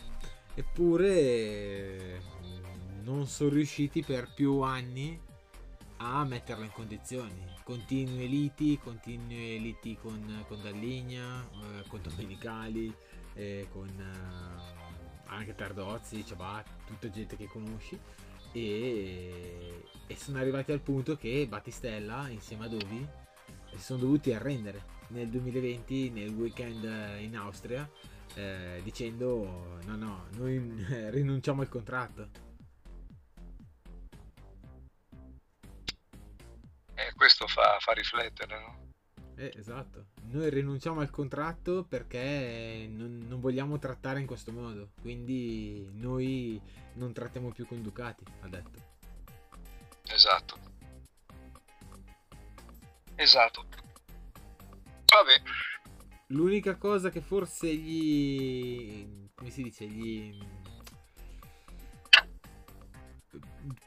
Eppure non sono riusciti per più anni a metterla in condizioni. Continue liti, continue liti con, con Dalligna, eh, con Domenicali, eh, con eh, anche Tardozzi, Ciabat, tutta gente che conosci e, e sono arrivati al punto che Battistella insieme a Dovi si sono dovuti arrendere nel 2020 nel weekend in Austria eh, dicendo no no noi rinunciamo al contratto eh, questo fa, fa riflettere no? Eh, esatto. Noi rinunciamo al contratto perché non, non, vogliamo trattare in questo modo. Quindi noi non trattiamo più con Ducati, ha detto. Esatto. Esatto. Vabbè. L'unica cosa che forse gli... come si dice? Gli...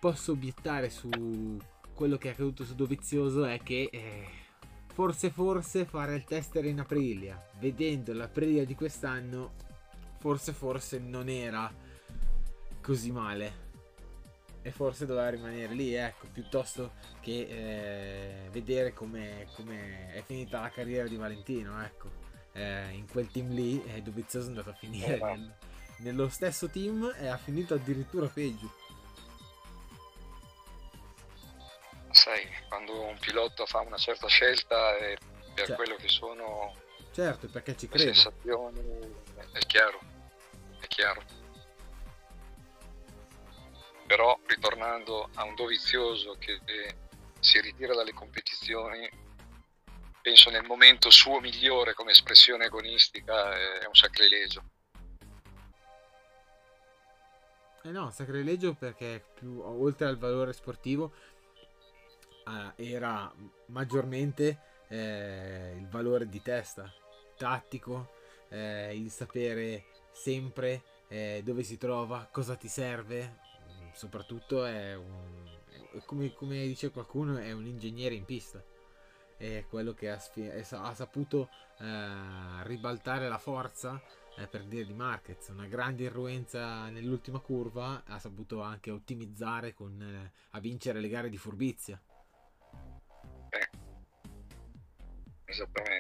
Posso obiettare su quello che è accaduto su Dovizioso è che... Eh, forse forse fare il tester in Aprilia, vedendo l'Aprilia di quest'anno, forse forse non era così male. E forse doveva rimanere lì, ecco, piuttosto che eh, vedere come è finita la carriera di Valentino, ecco. Eh, in quel team lì è Dovizioso è andato a finire nel, nello stesso team e ha finito addirittura peggio. Sai, quando un pilota fa una certa scelta è per certo. quello che sono certo, perché ci le sensazioni, è chiaro, è chiaro. Però ritornando a un dovizioso che si ritira dalle competizioni, penso nel momento suo migliore come espressione agonistica è un sacrilegio. Eh no, sacrilegio perché più, oltre al valore sportivo era maggiormente eh, il valore di testa, tattico, eh, il sapere sempre eh, dove si trova, cosa ti serve, soprattutto è un, come, come, dice qualcuno, è un ingegnere in pista. È quello che ha, ha saputo eh, ribaltare la forza eh, per dire di Marquez, una grande irruenza nell'ultima curva, ha saputo anche ottimizzare con, eh, a vincere le gare di furbizia.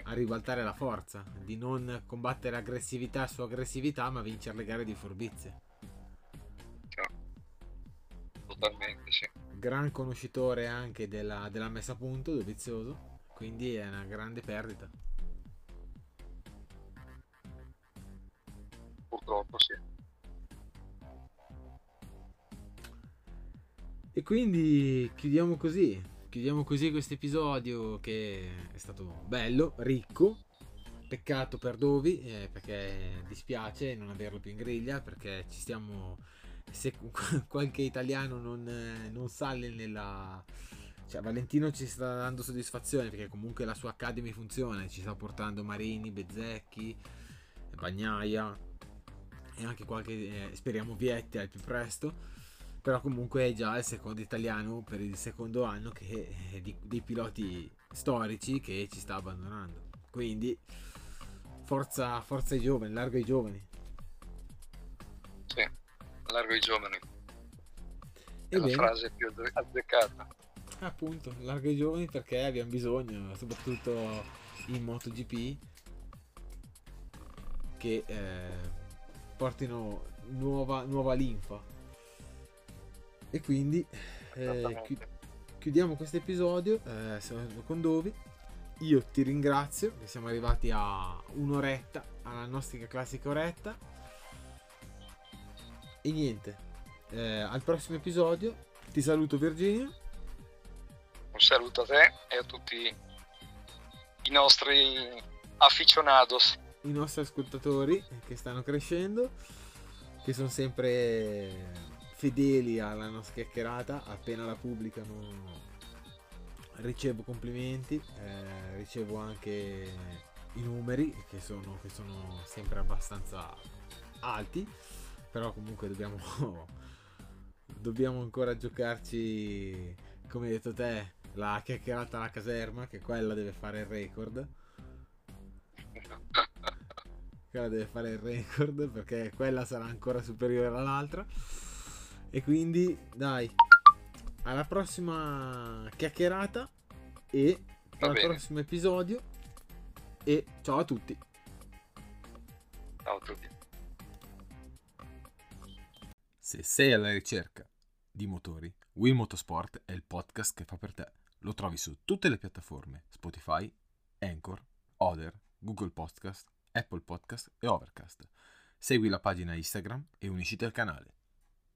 A ribaltare la forza, di non combattere aggressività su aggressività, ma vincere le gare di furbizia. Totalmente, sì. Gran conoscitore anche della, della messa a punto, Dovizioso, quindi è una grande perdita. Purtroppo sì. E quindi chiudiamo così chiudiamo così questo episodio che è stato bello, ricco. Peccato per Dovi eh, perché dispiace non averlo più in griglia perché ci stiamo se qualche italiano non, eh, non sale nella cioè Valentino ci sta dando soddisfazione perché comunque la sua academy funziona ci sta portando Marini, Bezzecchi Bagnaia e anche qualche eh, speriamo Vietti al più presto però comunque è già il secondo italiano per il secondo anno che di, dei piloti storici che ci sta abbandonando. Quindi forza, forza ai giovani, largo ai giovani. Sì, largo ai giovani. È e la bene. frase più azzeccata. Appunto, largo ai giovani perché abbiamo bisogno, soprattutto in MotoGP, che eh, portino nuova, nuova linfa e quindi eh, chi- chiudiamo questo episodio eh, con Dovi. Io ti ringrazio che siamo arrivati a un'oretta, alla nostra classica oretta. E niente, eh, al prossimo episodio. Ti saluto Virginia. Un saluto a te e a tutti i nostri aficionados. I nostri ascoltatori che stanno crescendo, che sono sempre fedeli alla nostra chiacchierata, appena la pubblicano ricevo complimenti, eh, ricevo anche i numeri che sono, che sono sempre abbastanza alti, però comunque dobbiamo, dobbiamo ancora giocarci, come hai detto te, la chiacchierata alla caserma, che quella deve fare il record. Quella deve fare il record perché quella sarà ancora superiore all'altra. E quindi, dai, alla prossima chiacchierata e al prossimo episodio. E ciao a tutti. Ciao a tutti. Se sei alla ricerca di motori, Will Motorsport è il podcast che fa per te. Lo trovi su tutte le piattaforme Spotify, Anchor, Other, Google Podcast, Apple Podcast e Overcast. Segui la pagina Instagram e unisciti al canale.